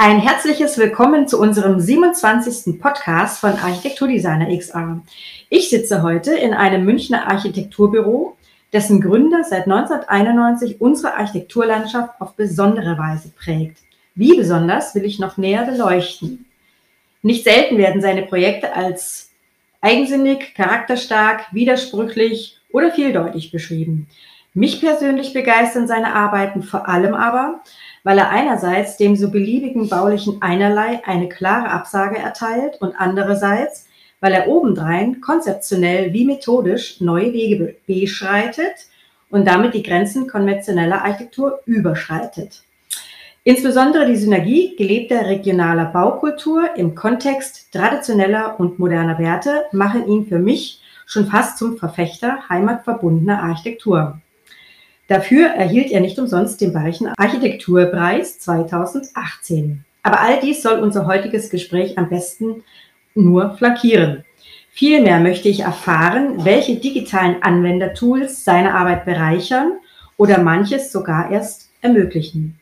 Ein herzliches Willkommen zu unserem 27. Podcast von Architekturdesigner XR. Ich sitze heute in einem Münchner Architekturbüro, dessen Gründer seit 1991 unsere Architekturlandschaft auf besondere Weise prägt. Wie besonders will ich noch näher beleuchten. Nicht selten werden seine Projekte als eigensinnig, charakterstark, widersprüchlich oder vieldeutig beschrieben. Mich persönlich begeistern seine Arbeiten vor allem aber, weil er einerseits dem so beliebigen baulichen Einerlei eine klare Absage erteilt und andererseits, weil er obendrein konzeptionell wie methodisch neue Wege beschreitet und damit die Grenzen konventioneller Architektur überschreitet. Insbesondere die Synergie gelebter regionaler Baukultur im Kontext traditioneller und moderner Werte machen ihn für mich schon fast zum Verfechter heimatverbundener Architektur. Dafür erhielt er nicht umsonst den Bayerischen Architekturpreis 2018. Aber all dies soll unser heutiges Gespräch am besten nur flankieren. Vielmehr möchte ich erfahren, welche digitalen Anwendertools seine Arbeit bereichern oder manches sogar erst ermöglichen.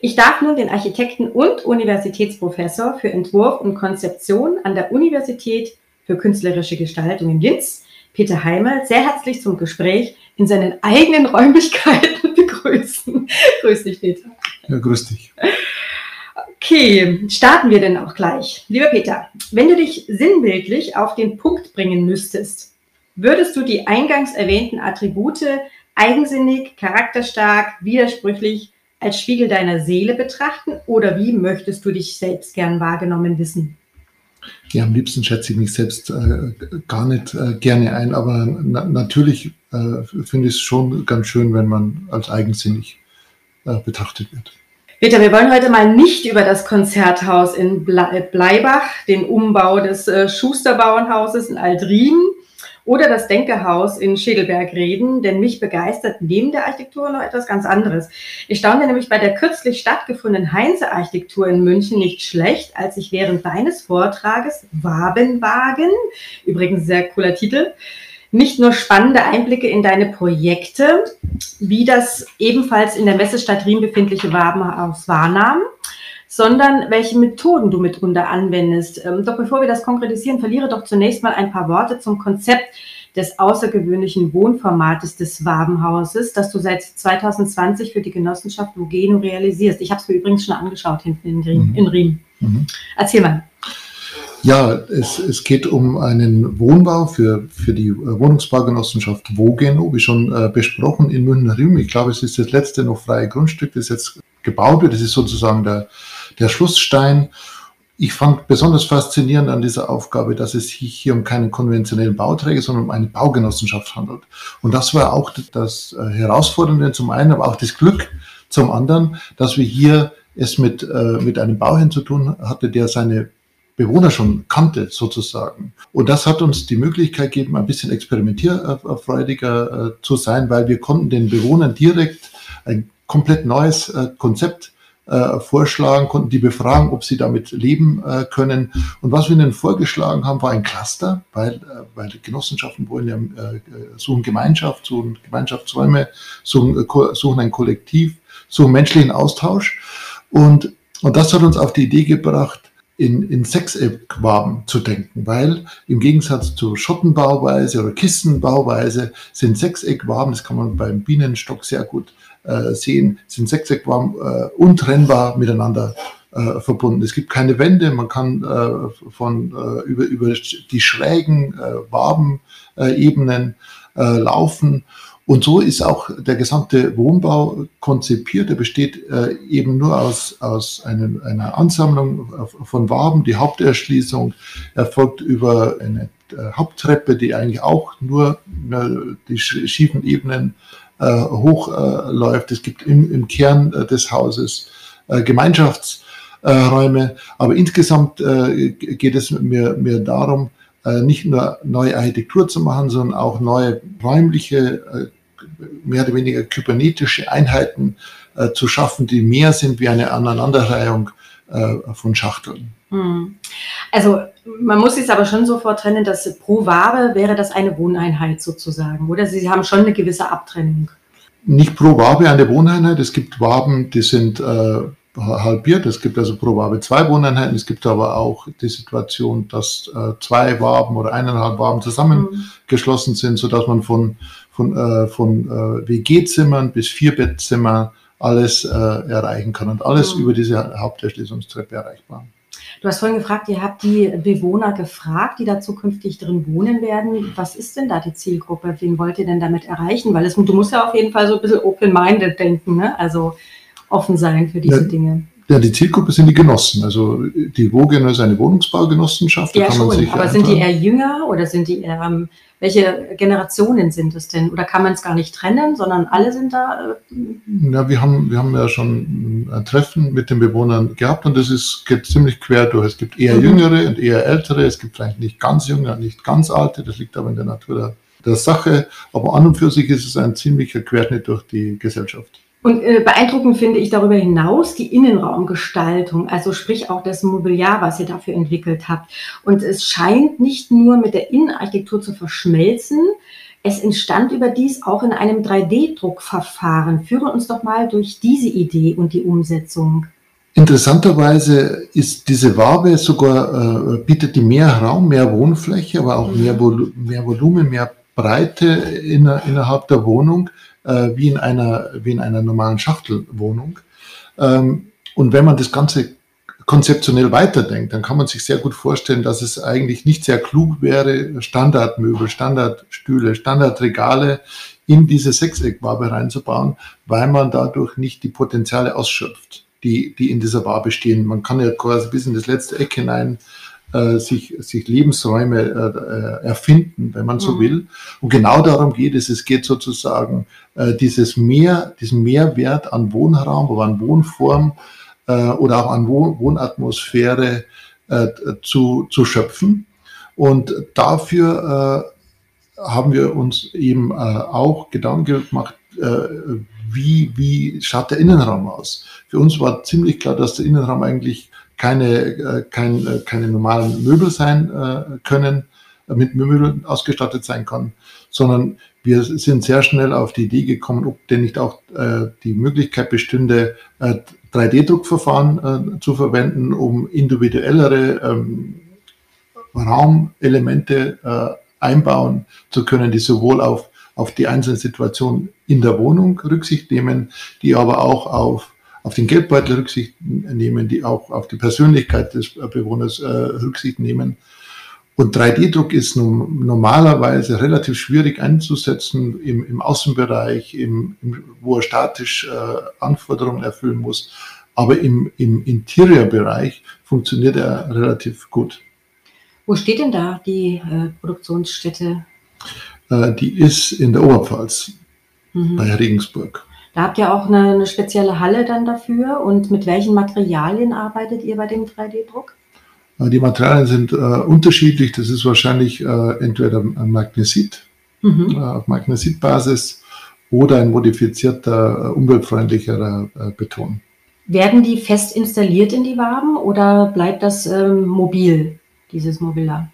Ich darf nun den Architekten und Universitätsprofessor für Entwurf und Konzeption an der Universität für künstlerische Gestaltung in Linz, Peter Heimer, sehr herzlich zum Gespräch in seinen eigenen Räumlichkeiten begrüßen. grüß dich, Peter. Ja, grüß dich. Okay, starten wir denn auch gleich. Lieber Peter, wenn du dich sinnbildlich auf den Punkt bringen müsstest, würdest du die eingangs erwähnten Attribute eigensinnig, charakterstark, widersprüchlich als Spiegel deiner Seele betrachten oder wie möchtest du dich selbst gern wahrgenommen wissen? Ja, am liebsten schätze ich mich selbst äh, gar nicht äh, gerne ein, aber na natürlich äh, finde ich es schon ganz schön, wenn man als eigensinnig äh, betrachtet wird. Peter, wir wollen heute mal nicht über das Konzerthaus in Bleibach, den Umbau des äh, Schusterbauernhauses in Aldrien oder das Denkerhaus in Schädelberg reden, denn mich begeistert neben der Architektur noch etwas ganz anderes. Ich staunte nämlich bei der kürzlich stattgefundenen Heinze-Architektur in München nicht schlecht, als ich während deines Vortrages Wabenwagen, übrigens sehr cooler Titel, nicht nur spannende Einblicke in deine Projekte, wie das ebenfalls in der Messestadt Riem befindliche Wabenhaus wahrnahm, sondern welche Methoden du mitunter anwendest. Ähm, doch bevor wir das konkretisieren, verliere doch zunächst mal ein paar Worte zum Konzept des außergewöhnlichen Wohnformates des Wabenhauses, das du seit 2020 für die Genossenschaft Lugeno realisierst. Ich habe es mir übrigens schon angeschaut hinten in Riem. Mhm. In Riem. Mhm. Erzähl mal. Ja, es, es geht um einen Wohnbau für, für die äh, Wohnungsbaugenossenschaft Wogeno, wie schon äh, besprochen, in München-Riem. Ich glaube, es ist das letzte noch freie Grundstück, das jetzt gebaut wird. Das ist sozusagen der, der Schlussstein. Ich fand besonders faszinierend an dieser Aufgabe, dass es sich hier um keinen konventionellen Bauträger, sondern um eine Baugenossenschaft handelt. Und das war auch das äh, Herausfordernde zum einen, aber auch das Glück zum anderen, dass wir hier es mit, äh, mit einem Bauherrn zu tun hatte, der seine Bewohner schon kannte, sozusagen. Und das hat uns die Möglichkeit gegeben, ein bisschen experimentierfreudiger äh, zu sein, weil wir konnten den Bewohnern direkt ein komplett neues äh, Konzept äh, vorschlagen, konnten die befragen, ob sie damit leben können. Und was wir ihnen vorgeschlagen haben, war ein Cluster, weil, weil Genossenschaften wollen ja, suchen Gemeinschaft, suchen Gemeinschaftsräume, suchen, suchen ein Kollektiv, suchen menschlichen Austausch. Und, und das hat uns auf die Idee gebracht, in, in Sechseckwaben zu denken, weil im Gegensatz zur Schottenbauweise oder Kistenbauweise sind Sechseckwaben, das kann man beim Bienenstock sehr gut äh, sehen, sind Sechseckwaben äh, untrennbar miteinander äh, verbunden. Es gibt keine Wände, man kann äh, von äh, über, über die schrägen äh, Wabenebenen äh, laufen und so ist auch der gesamte Wohnbau konzipiert. Er besteht äh, eben nur aus, aus einem, einer Ansammlung von Waben. Die Haupterschließung erfolgt über eine äh, Haupttreppe, die eigentlich auch nur äh, die schiefen Ebenen äh, hochläuft. es gibt im, im Kern äh, des Hauses äh, Gemeinschaftsräume. aber insgesamt geht es mir, mir darum, nicht nur neue Architektur zu machen, sondern auch neue räumliche mehr oder weniger kybernetische Einheiten äh, zu schaffen, die mehr sind wie eine Aneinanderreihung äh, von Schachteln. Hm. Also man muss es aber schon so trennen, dass pro Wabe wäre das eine Wohneinheit sozusagen, oder? Sie haben schon eine gewisse Abtrennung. Nicht pro Wabe eine Wohneinheit. Es gibt Waben, die sind äh, halbiert. Es gibt also pro Wabe zwei Wohneinheiten. Es gibt aber auch die Situation, dass äh, zwei Waben oder eineinhalb Waben zusammengeschlossen mhm. sind, sodass man von, von, äh, von äh, WG-Zimmern bis Vierbettzimmer alles äh, erreichen kann und alles mhm. über diese Haupterschließungstreppe erreichbar. Du hast vorhin gefragt, ihr habt die Bewohner gefragt, die da zukünftig drin wohnen werden. Was ist denn da die Zielgruppe? Wen wollt ihr denn damit erreichen? Weil es, du musst ja auf jeden Fall so ein bisschen open-minded denken, ne? also offen sein für diese ja, Dinge. Ja, die Zielgruppe sind die Genossen. Also die Wogeno ist eine Wohnungsbaugenossenschaft. Ja, schon. aber sind die eher jünger oder sind die eher, ähm, welche Generationen sind es denn? Oder kann man es gar nicht trennen, sondern alle sind da? Äh, ja, wir haben, wir haben ja schon ein Treffen mit den Bewohnern gehabt und das ist, geht ziemlich quer durch. Es gibt eher mhm. jüngere und eher ältere. Es gibt vielleicht nicht ganz junge und nicht ganz alte. Das liegt aber in der Natur der, der Sache. Aber an und für sich ist es ein ziemlicher Querschnitt durch die Gesellschaft. Und äh, beeindruckend finde ich darüber hinaus die Innenraumgestaltung, also sprich auch das Mobiliar, was ihr dafür entwickelt habt. Und es scheint nicht nur mit der Innenarchitektur zu verschmelzen, es entstand überdies auch in einem 3D-Druckverfahren. Führe uns doch mal durch diese Idee und die Umsetzung. Interessanterweise ist diese Wabe sogar, äh, bietet die mehr Raum, mehr Wohnfläche, aber auch mhm. mehr, Vol mehr Volumen, mehr Breite in, innerhalb der Wohnung äh, wie, in einer, wie in einer normalen Schachtelwohnung. Ähm, und wenn man das Ganze konzeptionell weiterdenkt, dann kann man sich sehr gut vorstellen, dass es eigentlich nicht sehr klug wäre, Standardmöbel, Standardstühle, Standardregale in diese Sechseckwabe reinzubauen, weil man dadurch nicht die Potenziale ausschöpft, die, die in dieser Wabe stehen. Man kann ja quasi bis in das letzte Eck hinein äh, sich, sich Lebensräume äh, äh, erfinden, wenn man so mhm. will. Und genau darum geht es. Es geht sozusagen äh, dieses Mehr, diesen Mehrwert an Wohnraum oder an Wohnform äh, oder auch an Wohn Wohnatmosphäre äh, zu, zu schöpfen. Und dafür äh, haben wir uns eben äh, auch Gedanken gemacht, äh, wie, wie schaut der Innenraum aus? Für uns war ziemlich klar, dass der Innenraum eigentlich keine, äh, kein, äh, keine normalen Möbel sein äh, können, mit Möbeln ausgestattet sein kann, sondern wir sind sehr schnell auf die Idee gekommen, ob denn nicht auch äh, die Möglichkeit bestünde, äh, 3D-Druckverfahren äh, zu verwenden, um individuellere ähm, Raumelemente einbauen zu können, die sowohl auf, auf die einzelne Situation in der Wohnung Rücksicht nehmen, die aber auch auf auf den Geldbeutel Rücksicht nehmen, die auch auf die Persönlichkeit des Bewohners äh, Rücksicht nehmen. Und 3D-Druck ist nun normalerweise relativ schwierig einzusetzen im, im Außenbereich, im, im, wo er statisch äh, Anforderungen erfüllen muss. Aber im, im Interior-Bereich funktioniert er relativ gut. Wo steht denn da die äh, Produktionsstätte? Äh, die ist in der Oberpfalz mhm. bei Regensburg. Da habt ihr auch eine, eine, spezielle Halle dann dafür. Und mit welchen Materialien arbeitet ihr bei dem 3D-Druck? Äh, die Materialien sind äh, unterschiedlich. Das ist wahrscheinlich äh, entweder ein Magnesit mhm. äh, auf Magnesitbasis oder ein modifizierter, äh, umweltfreundlicherer äh, Beton. Werden die fest installiert in die Waben oder bleibt das ähm, mobil, dieses Mobiliar?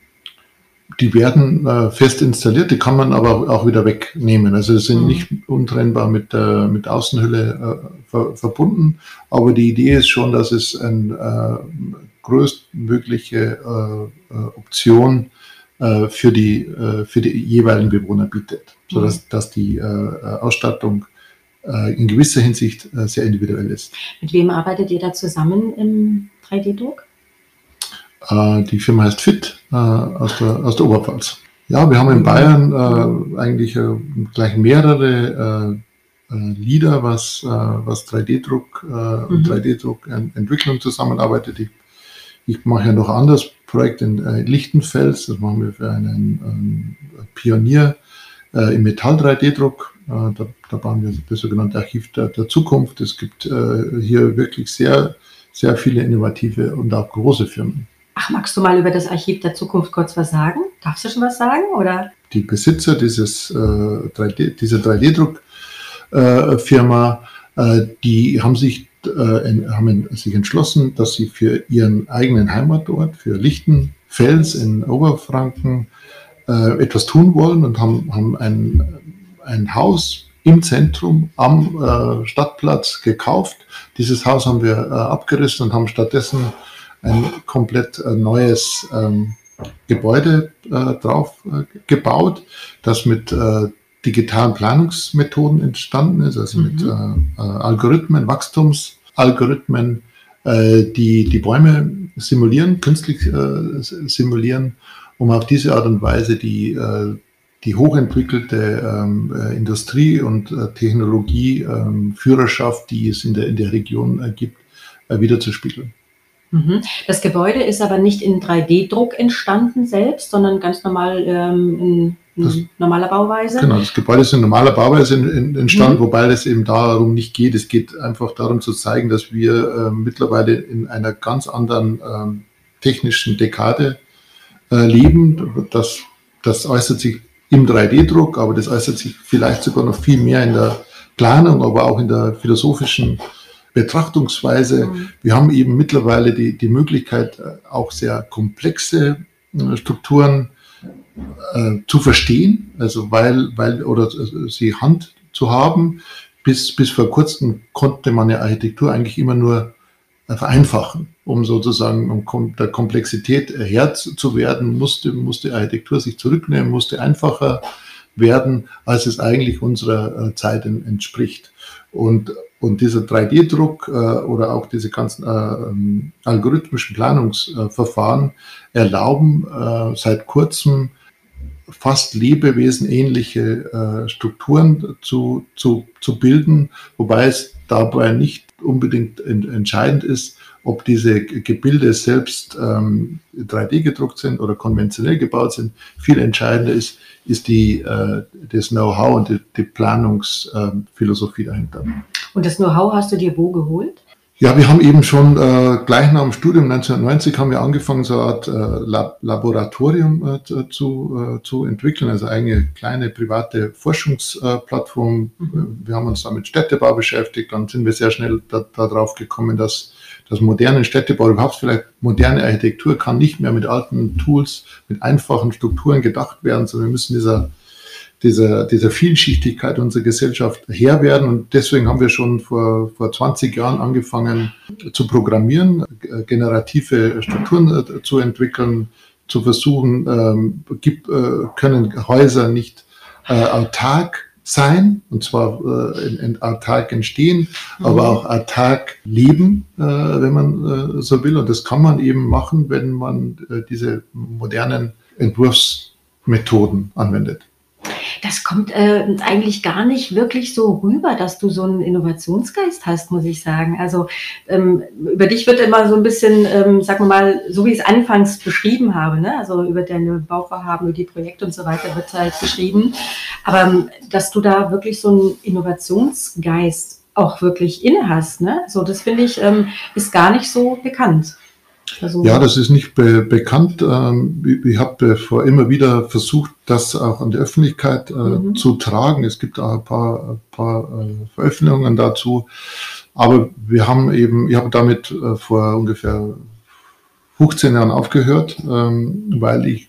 Die werden äh, fest installiert, die kann man aber auch wieder wegnehmen. Also sie sind mhm. nicht untrennbar mit der mit Außenhülle äh, ver verbunden. Aber die Idee ist schon, dass es eine äh, größtmögliche äh, äh, Option äh, für, die, äh, für die jeweiligen Bewohner bietet, sodass mhm. dass die äh, Ausstattung äh, in gewisser Hinsicht äh, sehr individuell ist. Mit wem arbeitet ihr da zusammen im 3D-Druck? Äh, die Firma heißt Fit äh, aus, der, aus der Oberpfalz. Ja, wir haben in Bayern äh, eigentlich äh, gleich mehrere äh, äh, Lieder, was, was 3D-Druck und mhm. 3D-Druck-Entwicklung zusammenarbeitet. Ich, ich mache ja noch ein anderes Projekt in Lichtenfels, das machen wir für einen ähm, Pionier im Metall-3D-Druck. Da, da, bauen wir das sogenannte Archiv der, der Zukunft. Es gibt hier wirklich sehr, sehr viele innovative und auch große Firmen. Ach, magst du mal über das Archiv der Zukunft kurz was sagen? Darfst du schon was sagen? Oder? Die Besitzer dieses, äh, 3D, dieser 3D-Druck-Firma, äh, äh, die haben sich, äh, haben sich entschlossen, dass sie für ihren eigenen Heimatort, für Lichtenfels in Oberfranken, äh, etwas tun wollen und haben, haben ein, ein Haus im Zentrum am äh, Stadtplatz gekauft. Dieses Haus haben wir abgerissen und haben stattdessen ein komplett äh, neues ähm, Gebäude äh, drauf äh, gebaut, das mit äh, digitalen Planungsmethoden entstanden ist, also mhm. mit Algorithmen, Wachstumsalgorithmen, die die Bäume simulieren, künstlich simulieren, um auf diese Art und Weise die die hochentwickelte ähm, äh, Industrie- und äh, Technologieführerschaft, ähm, die es in der, in der Region äh, gibt, äh, wiederzuspiegeln. Mhm. Das Gebäude ist aber nicht in 3D-Druck entstanden selbst, sondern ganz normal ähm, in, das, normaler Bauweise. Genau, das Gebäude ist in normaler Bauweise entstanden, mhm. wobei es eben darum nicht geht. Es geht einfach darum zu zeigen, dass wir äh, mittlerweile in einer ganz anderen äh, technischen Dekade äh, leben. Das, das äußert sich im 3D-Druck, aber das äußert sich vielleicht sogar noch viel mehr in der Planung, aber auch in der philosophischen Betrachtungsweise. Mhm. Wir haben eben mittlerweile die, die Möglichkeit, äh, auch sehr komplexe äh, Strukturen äh, zu verstehen, also weil, weil, oder äh, sie Hand zu haben. Bis, bis vor kurzem konnte man ja Architektur eigentlich immer nur vereinfachen, um sozusagen um der Komplexität Herr zu werden, musste, musste Architektur sich zurücknehmen, musste einfacher werden, als es eigentlich unserer Zeit entspricht. Und, und dieser 3D-Druck äh, oder auch diese ganzen äh, ähm, algorithmischen Planungsverfahren erlauben äh, seit kurzem fast lebewesenähnliche äh, Strukturen zu, zu, zu bilden, wobei es dabei nicht unbedingt entscheidend ist, ob diese Gebilde selbst ähm, 3D gedruckt sind oder konventionell gebaut sind. Viel entscheidender ist, ist die, äh, das Know-how und die, die Planungsphilosophie äh, dahinter. Und das Know-how hast du dir wo geholt? Ja, wir haben eben schon äh, gleich nach dem Studium 1990 haben wir angefangen, so eine Art äh, Lab Laboratorium äh, zu, äh, zu entwickeln, also eine kleine private Forschungsplattform. Mhm. Wir haben uns da mit Städtebau beschäftigt, dann sind wir sehr schnell darauf da gekommen, dass dass moderne Städtebau, überhaupt vielleicht moderne Architektur kann nicht mehr mit alten Tools, mit einfachen Strukturen gedacht werden, sondern wir müssen dieser dieser, dieser Vielschichtigkeit unserer Gesellschaft Herr werden. Und deswegen haben wir schon vor, vor 20 Jahren angefangen zu programmieren, äh, generative Strukturen äh, zu entwickeln, zu versuchen, ähm, gibt, äh, können Häuser nicht äh, autark sein, und zwar äh, in, in autark entstehen, mhm. aber auch autark leben, äh, wenn man äh, so will. Und das kann man eben machen, wenn man äh, diese modernen Entwurfsmethoden anwendet das kommt äh, eigentlich gar nicht wirklich so rüber, dass du so einen Innovationsgeist hast, muss ich sagen. Also ähm, über dich wird immer so ein bisschen, ähm, sagen wir mal, so wie ich es anfangs beschrieben habe, ne? also über deine Bauvorhaben, über die Projekte und so weiter wird halt beschrieben. Aber ähm, dass du da wirklich so einen Innovationsgeist auch wirklich inne hast, ne? so das finde ich, ähm, ist gar nicht so bekannt. Also, ja, das ist nicht be bekannt. Ähm, ich habe vor immer wieder versucht, das auch an die Öffentlichkeit äh, mhm. zu tragen. Es gibt auch ein paar, ein paar äh, Veröffentlichungen dazu. Aber wir haben eben, ich habe damit äh, vor ungefähr 15 Jahren aufgehört, ähm, weil ich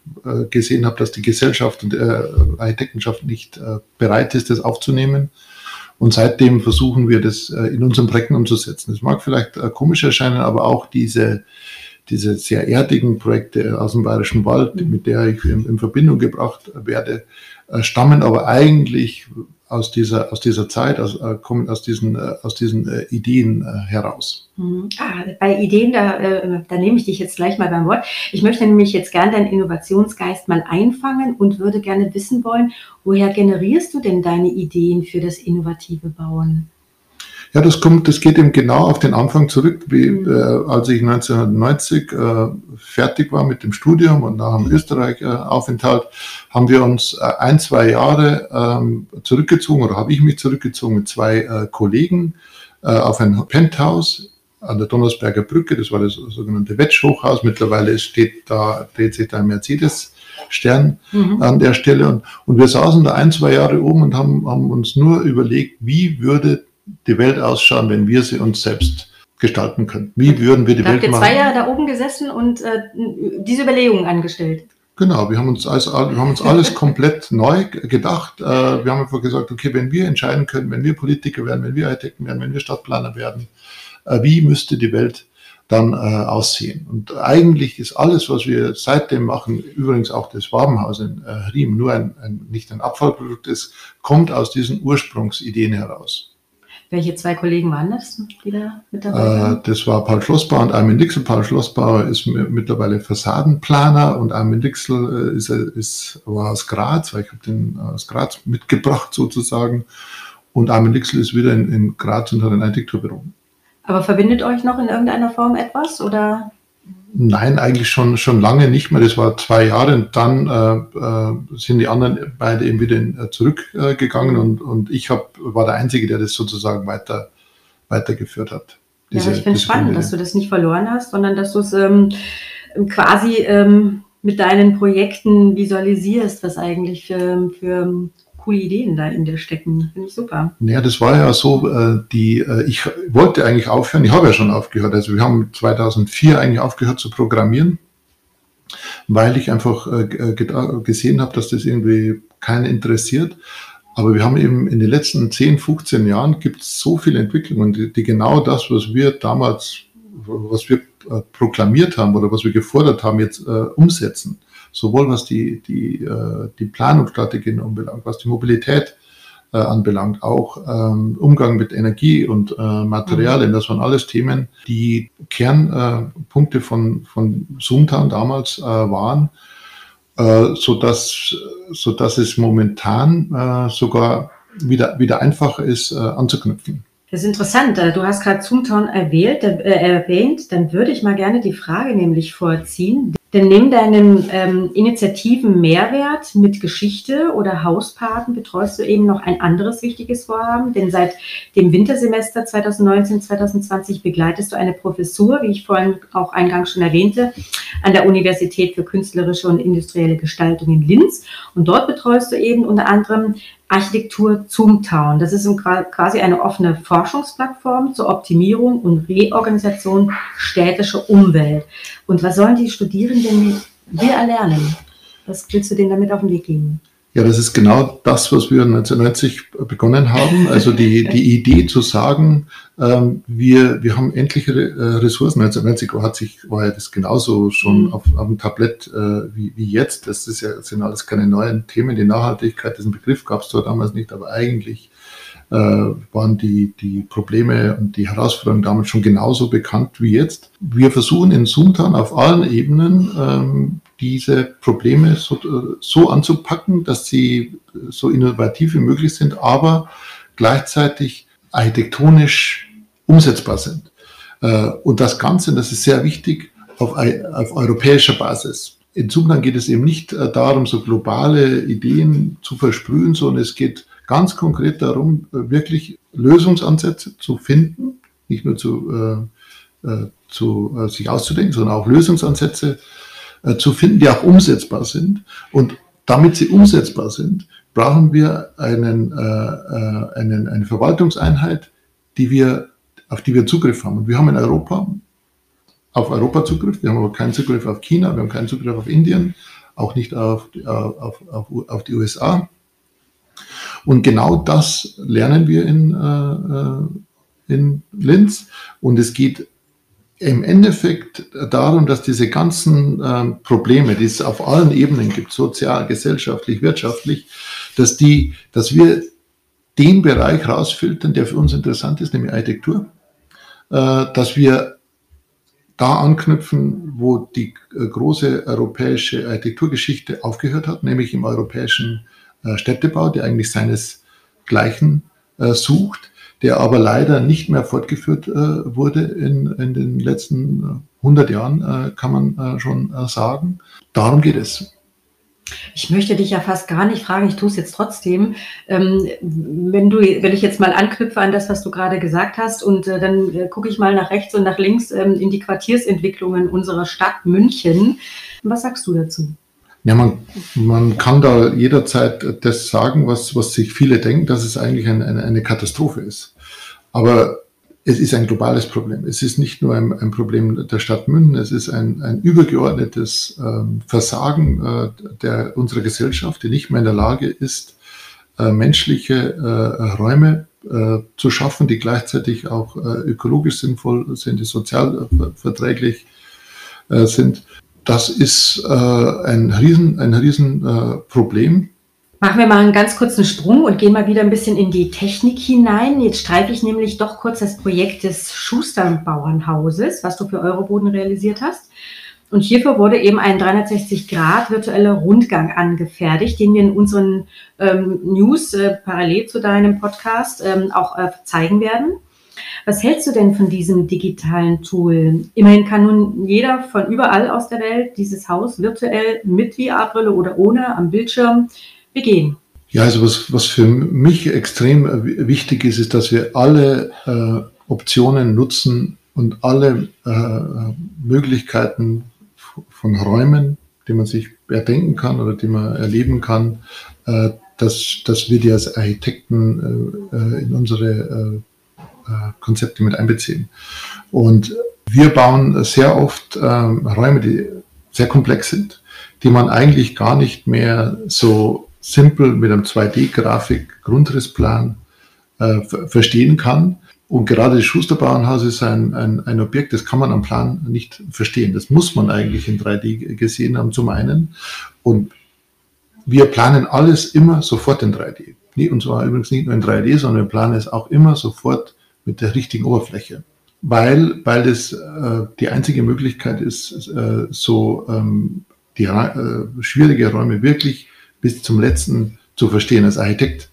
gesehen habe, dass die Gesellschaft und die Architektenschaft nicht bereit ist, das aufzunehmen. Und seitdem versuchen wir das in unseren Projekten umzusetzen. Das mag vielleicht komisch erscheinen, aber auch diese, diese sehr erdigen Projekte aus dem Bayerischen Wald, mhm. mit der ich in, in Verbindung gebracht werde, äh, stammen aber eigentlich aus dieser, aus dieser Zeit, aus, äh, kommen aus diesen, äh, aus diesen äh, Ideen heraus. Mhm. Ah, bei Ideen, da, da nehme ich dich jetzt gleich mal beim Wort. Ich möchte nämlich jetzt gerne deinen Innovationsgeist mal einfangen und würde gerne wissen wollen, woher generierst du denn deine Ideen für das innovative Bauen? Ja, das kommt, das geht eben genau auf den Anfang zurück, wie mhm. äh, als ich 1990 äh, fertig war mit dem Studium und nach dem Österreich-Aufenthalt, äh, haben wir uns äh, ein, zwei Jahre ähm, zurückgezogen oder habe ich mich zurückgezogen mit zwei äh, Kollegen äh, auf ein Penthouse an der Donnersberger Brücke. Das war das sogenannte Wetsch-Hochhaus. Mittlerweile steht da, dreht sich da ein Mercedes. Stern mhm. an der Stelle. Und, und wir saßen da ein, zwei Jahre oben und haben, haben uns nur überlegt, wie würde die Welt ausschauen, wenn wir sie uns selbst gestalten können? Wie würden wir die da Welt machen? Habt ihr zwei Jahre da oben gesessen und äh, diese Überlegungen angestellt? Genau, wir haben uns, also, wir haben uns alles komplett neu gedacht. Äh, wir haben einfach gesagt, okay, wenn wir entscheiden können, wenn wir Politiker werden, wenn wir Architekten werden, wenn wir Stadtplaner werden, äh, wie müsste die Welt dann äh, aussehen? Und eigentlich ist alles, was wir seitdem machen, übrigens auch das Wabenhaus in Riem, nur ein, ein, nicht ein Abfallprodukt ist, kommt aus diesen Ursprungsideen heraus. Welche zwei Kollegen waren das, die da mit dabei waren? Äh, das war Paul Schlossbauer und Armin Dixel. Paul Schlossbauer ist mittlerweile Fassadenplaner und Armin Dixel äh, ist, ist, war aus Graz, weil ich habe den aus Graz mitgebracht sozusagen. Und Armin Dixel ist wieder in, in Graz und hat ein Architekturbüro. Aber verbindet euch noch in irgendeiner Form etwas oder? Nein, eigentlich schon, schon lange nicht mehr. Das war zwei Jahre und dann äh, äh, sind die anderen beide eben wieder äh, zurückgegangen und, und ich hab, war der Einzige, der das sozusagen weiter, weitergeführt hat. Diese, ja, ich finde es spannend, dass du das nicht verloren hast, sondern dass du es ähm, quasi ähm, mit deinen Projekten visualisierst, was eigentlich für, für coole Ideen da in dir stecken. Finde ich super. Ja, das war ja so, äh, die, äh, ich wollte eigentlich aufhören, ich habe ja schon aufgehört. Also wir haben 2004 eigentlich aufgehört zu programmieren, weil ich einfach äh, gesehen habe, dass das irgendwie keinen interessiert. Aber wir haben eben in den letzten 10, 15 Jahren gibt es so viele Entwicklungen, die, die, genau das, was wir damals, was wir proklamiert haben oder was wir gefordert haben, jetzt äh, umsetzen sowohl was die, die, äh, die Planungsstrategien anbelangt, was die Mobilität äh, anbelangt, auch ähm, Umgang mit Energie und äh, Materialien. Mhm. Das waren alles Themen, die Kernpunkte von, von Zoomtown damals äh, waren, äh, so dass so dass es momentan äh, sogar wieder, wieder einfacher ist, äh, anzuknüpfen. Das ist interessant. Äh, du hast gerade Zoomtown erwähnt, äh, erwähnt. Dann würde ich mal gerne die Frage nämlich vorziehen. Denn neben deinen ähm, Initiativen Mehrwert mit Geschichte oder Hauspaten betreust du eben noch ein anderes wichtiges Vorhaben. Denn seit dem Wintersemester 2019-2020 begleitest du eine Professur, wie ich vorhin auch eingangs schon erwähnte, an der Universität für künstlerische und industrielle Gestaltung in Linz. Und dort betreust du eben unter anderem Architektur Zoomtown. Das ist quasi eine offene Forschungsplattform zur Optimierung und Reorganisation städtischer Umwelt. Und was sollen die Studierenden hier erlernen? Was willst du denen damit auf den Weg geben? Ja, das ist genau das, was wir 1990 begonnen haben. Also die, die Idee zu sagen, ähm, wir, wir haben endliche äh, Ressourcen. 1990 hat sich, war ja das genauso schon mhm. auf, auf dem Tablett äh, wie, wie jetzt. Das ist ja, sind alles keine neuen Themen. Die Nachhaltigkeit, diesen Begriff gab es zwar damals nicht, aber eigentlich äh, waren die, die Probleme und die Herausforderungen damals schon genauso bekannt wie jetzt. Wir versuchen in Zoomtown auf allen Ebenen ähm, diese Probleme so, so anzupacken, dass sie so innovativ wie möglich sind, aber gleichzeitig architektonisch umsetzbar sind. Äh, und das Ganze, das ist sehr wichtig, auf, auf europäischer Basis. In Zukunft geht es eben nicht äh, darum, so globale Ideen zu versprühen, sondern es geht ganz konkret darum, äh, wirklich Lösungsansätze zu finden, nicht nur zu, äh, zu äh, sich auszudenken, sondern auch Lösungsansätze zu finden, die auch umsetzbar sind. Und damit sie umsetzbar sind, brauchen wir einen, äh, äh, einen, eine Verwaltungseinheit, die wir, auf die wir Zugriff haben. Und wir haben in Europa auf Europa Zugriff, wir haben aber keinen Zugriff auf China, wir haben keinen Zugriff auf Indien, auch nicht auf, auf, auf, auf die USA. Und genau das lernen wir in, äh, in Linz. Und es geht im Endeffekt darum, dass diese ganzen ähm, Probleme, die es auf allen Ebenen gibt, sozial, gesellschaftlich, wirtschaftlich, dass die, dass wir den Bereich rausfiltern, der für uns interessant ist, nämlich Architektur, äh, dass wir da anknüpfen, wo die äh, große europäische Architekturgeschichte aufgehört hat, nämlich im europäischen äh, Städtebau, der eigentlich seinesgleichen äh, sucht der aber leider nicht mehr fortgeführt äh, wurde in, in den letzten 100 äh, Jahren, äh, kann man äh, schon äh, sagen. Darum geht es. Ich möchte dich ja fast gar nicht fragen, ich tue es jetzt trotzdem. Ähm, wenn, du, wenn ich jetzt mal anknüpfe an das, was du gerade gesagt hast, und äh, dann äh, gucke ich mal nach rechts und nach links ähm, in die Quartiersentwicklungen unserer Stadt München. Was sagst du dazu? Ja, man, man kann da jederzeit das sagen, was, was sich viele denken, dass es eigentlich eine, eine, eine Katastrophe ist. Aber es ist ein globales Problem. Es ist nicht nur ein, ein Problem der Stadt München, es ist ein, ein übergeordnetes ähm, Versagen äh, der, unserer Gesellschaft, die nicht mehr in der Lage ist, äh, menschliche äh, Räume äh, zu schaffen, die gleichzeitig auch äh, ökologisch sinnvoll sind, die sozial äh, verträglich sind. Das ist ein riesen, ein riesen Problem Machen wir mal einen ganz kurzen Sprung und gehen mal wieder ein bisschen in die Technik hinein. Jetzt streife ich nämlich doch kurz das Projekt des Schuster-Bauernhauses, was du für Euroboden realisiert hast. Und hierfür wurde eben ein 360-Grad virtueller Rundgang angefertigt, den wir in unseren ähm, News äh, parallel zu deinem Podcast ähm, auch äh, zeigen werden. Was hältst du denn von diesem digitalen Tool? Immerhin kann nun jeder von überall aus der Welt dieses Haus virtuell mit VR-Brille oder ohne am Bildschirm begehen? Ja, also was, was für mich extrem wichtig ist, ist, dass wir alle äh, Optionen nutzen und alle äh, Möglichkeiten von Räumen, die man sich erdenken kann oder die man erleben kann, äh, dass, dass wir die als Architekten äh, äh in unsere äh, äh, Konzepte mit einbeziehen. Und wir bauen sehr oft äh, Räume, die sehr komplex sind, die man eigentlich gar nicht mehr so simpel mit einem 2D-Grafik-Grundrissplan äh, verstehen kann. Und gerade das Schusterbauernhaus ist ein, ein, ein Objekt, das kann man am Plan nicht verstehen. Das muss man eigentlich in 3D gesehen haben, zum einen. Und wir planen alles immer sofort in 3D. Und zwar übrigens nicht nur in 3D, sondern wir planen es auch immer sofort mit der richtigen Oberfläche. Weil, weil das äh, die einzige Möglichkeit ist, äh, so ähm, die äh, schwierige Räume wirklich bis zum letzten zu verstehen, als Architekt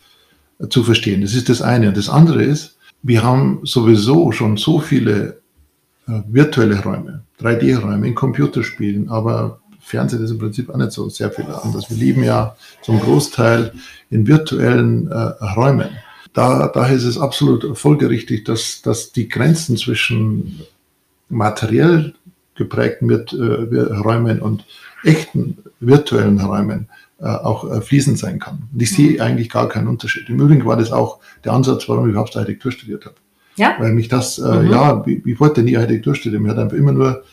zu verstehen. Das ist das eine. Und das andere ist, wir haben sowieso schon so viele äh, virtuelle Räume, 3D-Räume in Computerspielen, aber Fernsehen ist im Prinzip auch nicht so sehr viel anders. Wir leben ja zum Großteil in virtuellen äh, Räumen. Da, daher ist es absolut folgerichtig, dass, dass die Grenzen zwischen materiell geprägten äh, Räumen und echten virtuellen Räumen auch äh, fließend sein kann. Und ich sehe mhm. eigentlich gar keinen Unterschied. Im Übrigen war das auch der Ansatz, warum ich überhaupt Architektur studiert habe. Ja? Weil mich das, äh, mhm. ja, ich, ich, wollte nie Architektur studieren. Mich hat einfach immer nur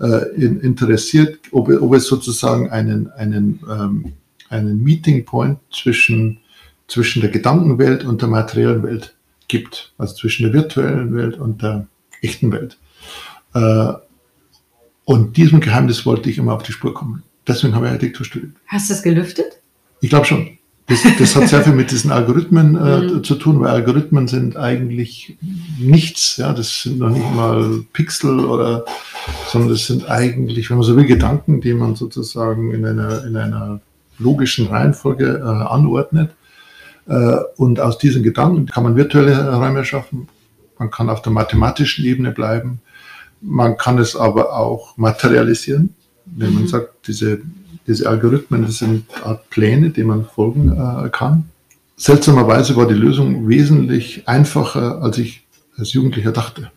äh, in, interessiert, ob, ob es sozusagen einen, einen, ähm, einen Meeting Point zwischen, zwischen der Gedankenwelt und der materiellen Welt gibt. Also zwischen der virtuellen Welt und der echten Welt. Äh, und diesem Geheimnis wollte ich immer auf die Spur kommen. Deswegen habe ich Architektur studiert. Hast du es gelüftet? Ich glaube schon. Das, das, hat sehr viel mit diesen Algorithmen äh, mhm. zu tun, weil Algorithmen sind eigentlich nichts. Ja, das sind noch nicht mal Pixel oder, sondern das sind eigentlich, wenn man so will, Gedanken, die man sozusagen in einer, in einer logischen Reihenfolge äh, anordnet. Äh, und aus diesen Gedanken kann man virtuelle Räume schaffen. Man kann auf der mathematischen Ebene bleiben. Man kann es aber auch materialisieren wenn mhm. man sagt, diese, diese Algorithmen, das sind Art Pläne, denen man folgen äh, kann. Seltsamerweise war die Lösung wesentlich einfacher, als ich als Jugendlicher dachte.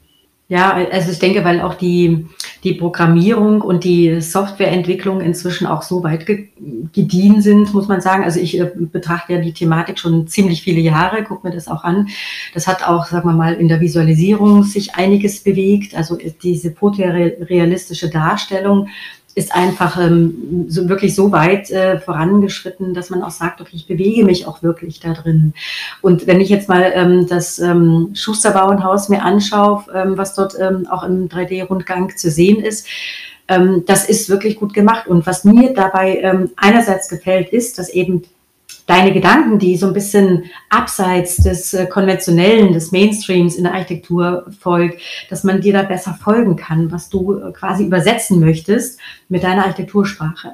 Ja, also ich denke, weil auch die, die Programmierung und die Softwareentwicklung inzwischen auch so weit ge gediehen sind, muss man sagen. Also ich äh, betrachte ja die Thematik schon ziemlich viele Jahre, guck mir das auch an. Das hat auch, sagen wir mal, in der Visualisierung sich einiges bewegt. Also diese fotorealistische Darstellung ist einfach ähm, so wirklich so weit äh, vorangeschritten, dass man auch sagt, okay, ich bewege mich auch wirklich da drin. Und wenn ich jetzt mal ähm, das ähm, Schusterbauernhaus mir anschaue, ähm, was dort ähm, auch im 3D-Rundgang zu sehen ist, ähm, das ist wirklich gut gemacht. Und was mir dabei ähm, einerseits gefällt, ist, dass eben deine Gedanken, die so ein bisschen abseits des äh, konventionellen, des Mainstreams in der Architektur folgt, dass man dir da besser folgen kann, was du äh, quasi übersetzen möchtest mit deiner Architektursprache.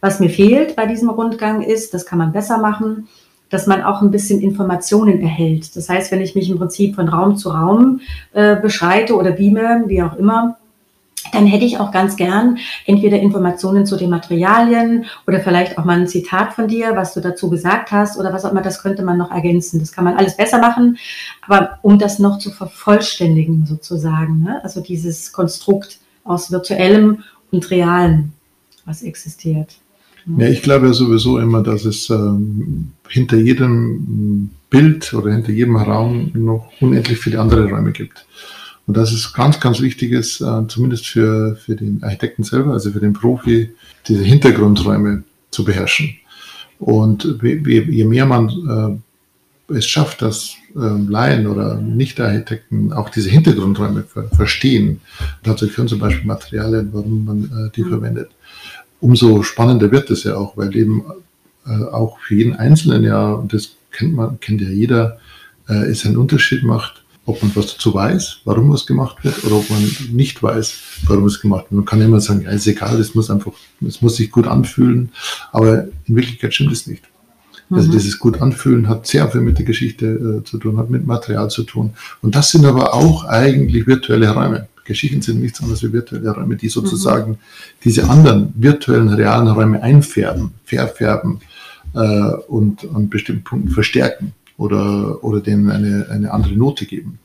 Was mir fehlt bei diesem Rundgang ist, das kann man besser machen, dass man auch ein bisschen Informationen erhält. Das heißt, wenn ich mich im Prinzip von Raum zu Raum äh, beschreite oder beame, wie auch immer, dann hätte ich auch ganz gern entweder Informationen zu den Materialien oder vielleicht auch mal ein Zitat von dir, was du dazu gesagt hast oder was auch immer, das könnte man noch ergänzen. Das kann man alles besser machen, aber um das noch zu vervollständigen sozusagen, ne? also dieses Konstrukt aus virtuellem und realem, was existiert. Ja, ich glaube ja sowieso immer, dass es ähm, hinter jedem Bild oder hinter jedem Raum noch unendlich viele andere Räume gibt. Und das ist ganz, ganz wichtig ist, äh, zumindest für, für den Architekten selber, also für den Profi, diese Hintergrundräume zu beherrschen. Und je mehr man äh, es schafft, dass äh, Laien oder Nicht-Architekten auch diese Hintergrundräume ver verstehen, dazu gehören zum Beispiel Materialien, warum man äh, die mhm. verwendet, umso spannender wird es ja auch, weil eben äh, auch für jeden Einzelnen ja, und das kennt man, kennt ja jeder, äh, es einen Unterschied macht, ob man was dazu weiß, warum was gemacht wird, oder ob man nicht weiß, warum es gemacht wird. Man kann immer sagen, ja, ist egal, es muss einfach, es muss sich gut anfühlen, aber in Wirklichkeit stimmt es nicht. Also mhm. dieses gut anfühlen hat sehr viel mit der Geschichte äh, zu tun, hat mit Material zu tun. Und das sind aber auch eigentlich virtuelle Räume. Geschichten sind nichts anderes wie virtuelle Räume, die sozusagen mhm. diese anderen virtuellen, realen Räume einfärben, verfärben äh, und an bestimmten Punkten verstärken oder, oder denen eine, eine andere Note geben.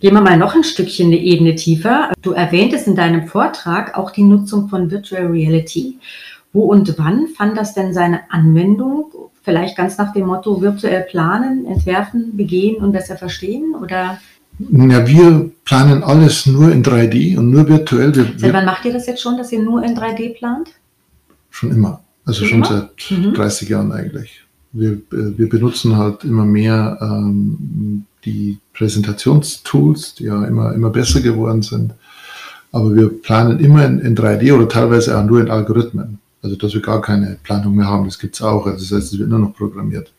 Gehen wir mal noch ein Stückchen eine Ebene tiefer. Du erwähntest in deinem Vortrag auch die Nutzung von Virtual Reality. Wo und wann fand das denn seine Anwendung? Vielleicht ganz nach dem Motto virtuell planen, entwerfen, begehen und besser verstehen? Oder ja, wir planen alles nur in 3D und nur virtuell. Wir, seit wann macht ihr das jetzt schon, dass ihr nur in 3D plant? Schon immer. Also schon, schon seit mhm. 30 Jahren eigentlich. Wir, äh, wir benutzen halt immer mehr ähm, die Präsentationstools, die ja immer, immer besser geworden sind. Aber wir planen immer in, in 3D oder teilweise auch nur in Algorithmen. Also dass wir gar keine Planung mehr haben, das gibt es auch. Also das heißt, es wird nur noch programmiert.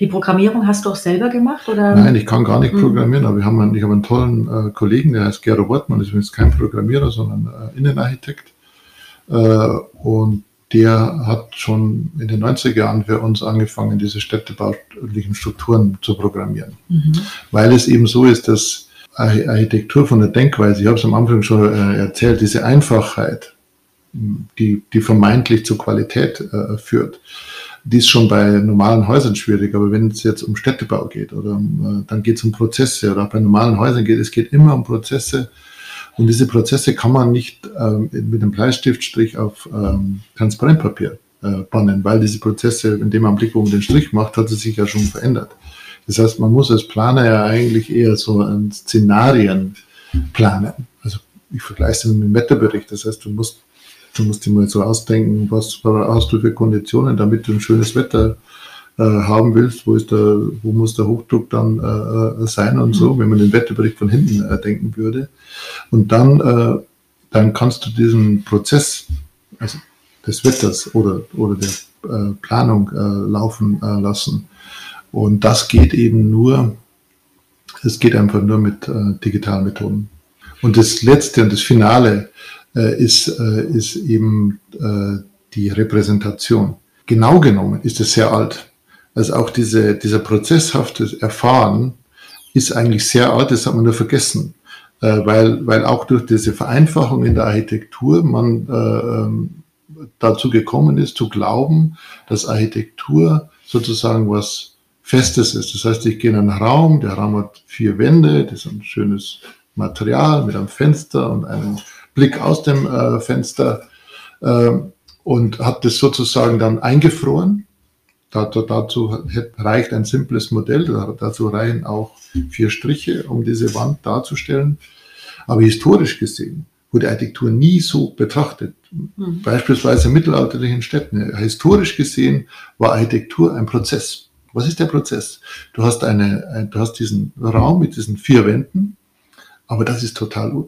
Die Programmierung hast du auch selber gemacht? Oder? Nein, ich kann gar nicht mhm. programmieren, aber wir haben einen, ich habe einen tollen äh, Kollegen, der heißt Gero Wortmann, ist übrigens kein Programmierer, sondern äh, Innenarchitekt. Äh, und der hat schon in den 90er Jahren für uns angefangen, diese städtebaulichen Strukturen zu programmieren. Mhm. Weil es eben so ist, dass Architektur von der Denkweise, ich habe es am Anfang schon äh, erzählt, diese Einfachheit, die, die vermeintlich zur Qualität äh, führt, die ist schon bei normalen Häusern schwierig, aber wenn es jetzt um Städtebau geht oder äh, dann geht es um Prozesse oder auch bei normalen Häusern geht es geht immer um Prozesse und diese Prozesse kann man nicht ähm, mit einem Bleistiftstrich auf ähm, Transparentpapier äh, bannen, weil diese Prozesse in dem Augenblick, wo man den Strich macht, hat es sich ja schon verändert. Das heißt, man muss als Planer ja eigentlich eher so ein Szenarien planen. Also ich vergleiche es mit dem Wetterbericht. Das heißt, du musst, du musst dir mal so ausdenken, was hast du für Konditionen, damit du ein schönes Wetter äh, haben willst, wo, ist der, wo muss der Hochdruck dann äh, äh, sein und so, mhm. wenn man den Wetterbericht von hinten äh, denken würde. Und dann, äh, dann kannst du diesen Prozess also des Wetters oder, oder der äh, Planung äh, laufen äh, lassen. Und das geht eben nur, es geht einfach nur mit äh, digitalen Methoden. Und das Letzte und das Finale äh, ist, äh, ist eben äh, die Repräsentation. Genau genommen ist es sehr alt. Also auch diese, dieser prozesshafte Erfahren ist eigentlich sehr alt, das hat man nur vergessen. Äh, weil, weil auch durch diese Vereinfachung in der Architektur man äh, ähm, dazu gekommen ist, zu glauben, dass Architektur sozusagen was Festes ist. Das heißt, ich gehe in einen Raum, der Raum hat vier Wände, das ist ein schönes Material mit einem Fenster und einem Blick aus dem äh, Fenster äh, und habe das sozusagen dann eingefroren Dazu, dazu reicht ein simples Modell, dazu reichen auch vier Striche, um diese Wand darzustellen. Aber historisch gesehen wurde Architektur nie so betrachtet. Mhm. Beispielsweise in mittelalterlichen Städten. Historisch gesehen war Architektur ein Prozess. Was ist der Prozess? Du hast, eine, du hast diesen Raum mit diesen vier Wänden, aber das ist total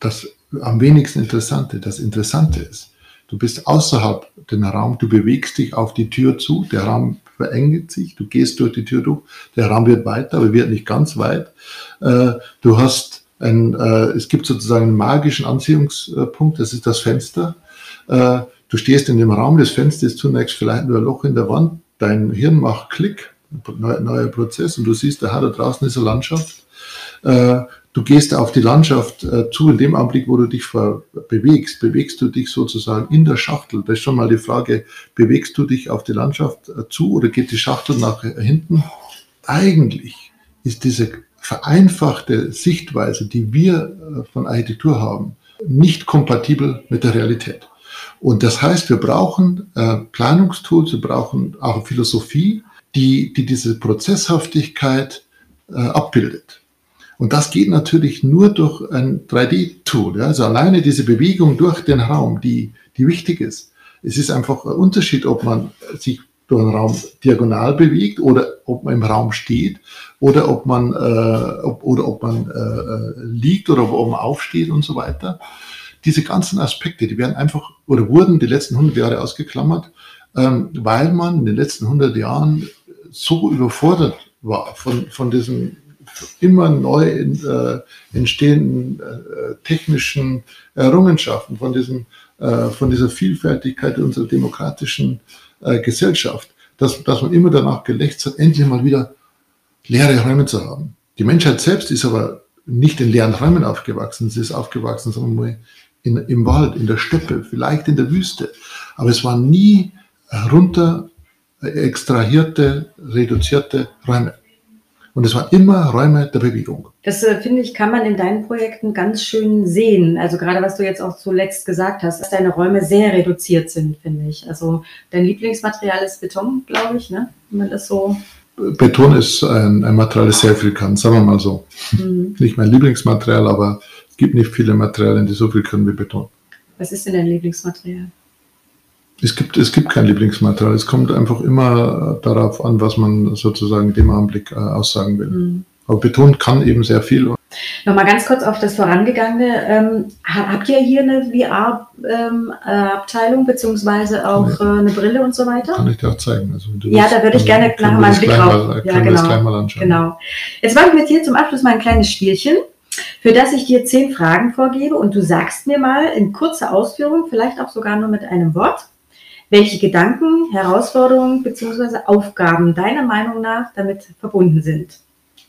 das am wenigsten Interessante. Das Interessante ist, Du bist außerhalb den Raum, du bewegst dich auf die Tür zu, der Raum verengt sich, du gehst durch die Tür durch, der Raum wird weiter, aber wird nicht ganz weit. Äh, du hast ein, äh, es gibt sozusagen einen magischen Anziehungspunkt, das ist das Fenster. Äh, du stehst in dem Raum, das Fenster ist zunächst vielleicht nur ein Loch in der Wand, dein Hirn macht Klick, neuer, Prozess und du siehst, da draußen ist eine Landschaft du gehst auf die Landschaft äh, zu, in dem Augenblick, wo du dich bewegst, bewegst du dich sozusagen in der Schachtel. Das ist schon mal die Frage, bewegst du dich auf die Landschaft äh, zu oder geht die Schachtel nach hinten? Eigentlich ist diese vereinfachte Sichtweise, die wir äh, von Architektur haben, nicht kompatibel mit der Realität. Und das heißt, wir brauchen äh, Planungstools, wir brauchen auch Philosophie, die, die diese Prozesshaftigkeit äh, abbildet. Und das geht natürlich nur durch ein 3D-Tool. Ja? Also alleine diese Bewegung durch den Raum, die, die wichtig ist. Es ist einfach ein Unterschied, ob man sich durch den Raum diagonal bewegt oder ob man im Raum steht oder ob man, äh, ob, oder ob man äh, äh liegt oder ob man aufsteht und so weiter. Diese ganzen Aspekte, die werden einfach oder wurden die letzten 100 Jahre ausgeklammert, ähm, weil man in den letzten 100 Jahren so überfordert war von, von diesen immer neu äh, entstehenden äh, technischen Errungenschaften, von, diesem, äh, von dieser Vielfältigkeit unserer demokratischen äh, Gesellschaft, dass, dass man immer danach gelächzt hat, endlich mal wieder leere Räume zu haben. Die Menschheit selbst ist aber nicht in leeren Räumen aufgewachsen, sie ist aufgewachsen, sagen wir mal, in, im Wald, in der Steppe, vielleicht in der Wüste. Aber es waren nie runter extrahierte, reduzierte Räume. Und es waren immer Räume der Bewegung. Das äh, finde ich, kann man in deinen Projekten ganz schön sehen. Also gerade was du jetzt auch zuletzt gesagt hast, dass deine Räume sehr reduziert sind, finde ich. Also dein Lieblingsmaterial ist Beton, glaube ich, ne? Wenn man das so. Beton ist ein, ein Material, das sehr viel kann, sagen wir mal so. Mhm. Nicht mein Lieblingsmaterial, aber es gibt nicht viele Materialien, die so viel können wie Beton. Was ist denn dein Lieblingsmaterial? Es gibt, es gibt kein Lieblingsmaterial. Es kommt einfach immer darauf an, was man sozusagen dem Augenblick äh, aussagen will. Mhm. Aber Beton kann eben sehr viel. Nochmal ganz kurz auf das Vorangegangene. Ähm, habt ihr hier eine VR-Abteilung ähm, äh, beziehungsweise auch nee. äh, eine Brille und so weiter? Kann ich dir auch zeigen. Also, ja, da würde ich gerne nachher mal einen Blick drauf. Mal, ja, genau. Mal anschauen. genau. Jetzt mache ich mit dir zum Abschluss mal ein kleines Spielchen, für das ich dir zehn Fragen vorgebe und du sagst mir mal in kurzer Ausführung, vielleicht auch sogar nur mit einem Wort, welche Gedanken, Herausforderungen bzw. Aufgaben deiner Meinung nach damit verbunden sind.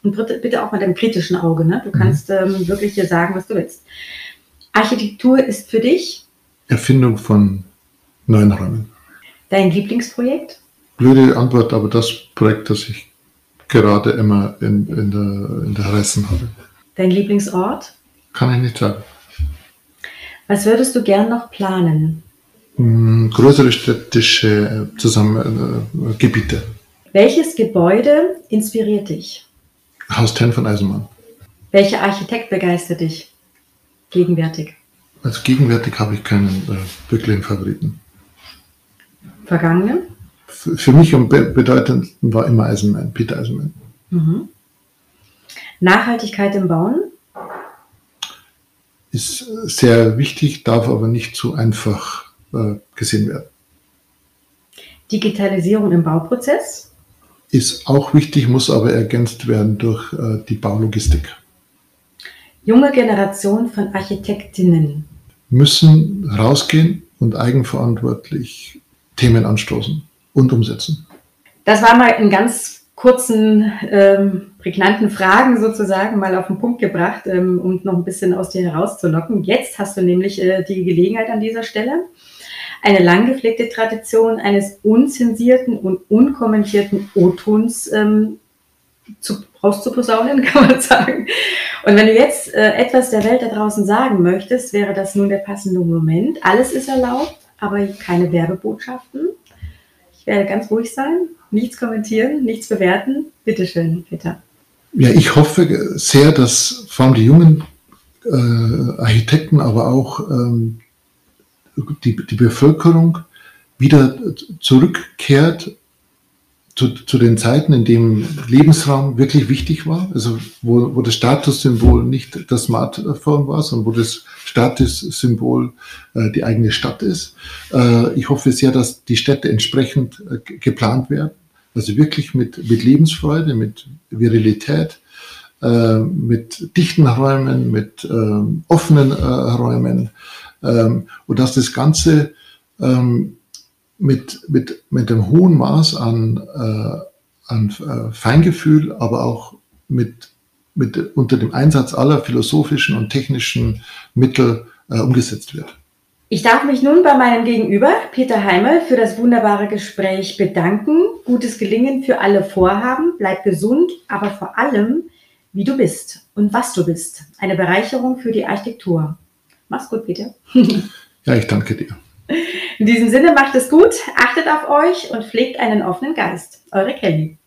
Und bitte, auch mit einem kritischen Auge. Ne? Du kannst mhm. ähm, wirklich dir sagen, was du willst. Architektur ist für dich? Erfindung von neuen Räumen. Dein Lieblingsprojekt? Blöde Antwort, aber das Projekt, das ich gerade immer in, in, der, in der Reißen habe. Dein Lieblingsort? Kann ich nicht sagen. Was würdest du gern noch planen? Hm, größere städtische äh, Zusammen äh, Gebiete. Welches Gebäude inspiriert dich? Haus 10 von Eisenmann. Welcher Architekt begeistert dich gegenwärtig? Als gegenwärtig habe ich keinen äh, wirklichen Favoriten. Vergangenen? Für, für mich am bedeutendsten war immer Eisenmann, Peter Eisenmann. Mhm. Nachhaltigkeit im Bauen? Ist sehr wichtig, darf aber nicht zu einfach äh, gesehen werden. Digitalisierung im Bauprozess? Ist auch wichtig, muss aber ergänzt werden durch äh, die Baulogistik. Junge Generation von Architektinnen müssen rausgehen und eigenverantwortlich Themen anstoßen und umsetzen. Das war mal in ganz kurzen, ähm, prägnanten Fragen sozusagen mal auf den Punkt gebracht, ähm, um noch ein bisschen aus dir herauszulocken. Jetzt hast du nämlich äh, die Gelegenheit an dieser Stelle, eine lang gepflegte Tradition eines unzensierten und unkommentierten O-Tons ähm, zu, rauszuposaunen, kann man sagen. Und wenn du jetzt äh, etwas der Welt da draußen sagen möchtest, wäre das nun der passende Moment. Alles ist erlaubt, aber keine Werbebotschaften. Ich werde ganz ruhig sein, nichts kommentieren, nichts bewerten. Bitte schön, Peter. Ja, ich hoffe sehr, dass vor allem die jungen äh, Architekten, aber auch ähm, die, die Bevölkerung wieder zurückkehrt zu, zu, den Zeiten, in dem Lebensraum wirklich wichtig war, also wo, wo das Statussymbol nicht das Smartphone war, sondern wo das Statussymbol äh, die eigene Stadt ist. Äh, ich hoffe sehr, dass die Städte entsprechend äh, geplant werden, also wirklich mit, mit Lebensfreude, mit Virilität, äh, mit dichten Räumen, mit ähm, offenen äh, Räumen, ähm, und dass das Ganze ähm, mit, mit, mit einem hohen Maß an, äh, an äh, Feingefühl, aber auch mit, mit, unter dem Einsatz aller philosophischen und technischen Mittel äh, umgesetzt wird. Ich darf mich nun bei meinem Gegenüber, Peter Heimel, für das wunderbare Gespräch bedanken. Gutes Gelingen für alle Vorhaben. Bleib gesund, aber vor allem, wie du bist und was du bist. Eine Bereicherung für die Architektur. Mach's gut, Peter. ja, ich danke dir. In diesem Sinne macht es gut, achtet auf euch und pflegt einen offenen Geist. Eure Kelly.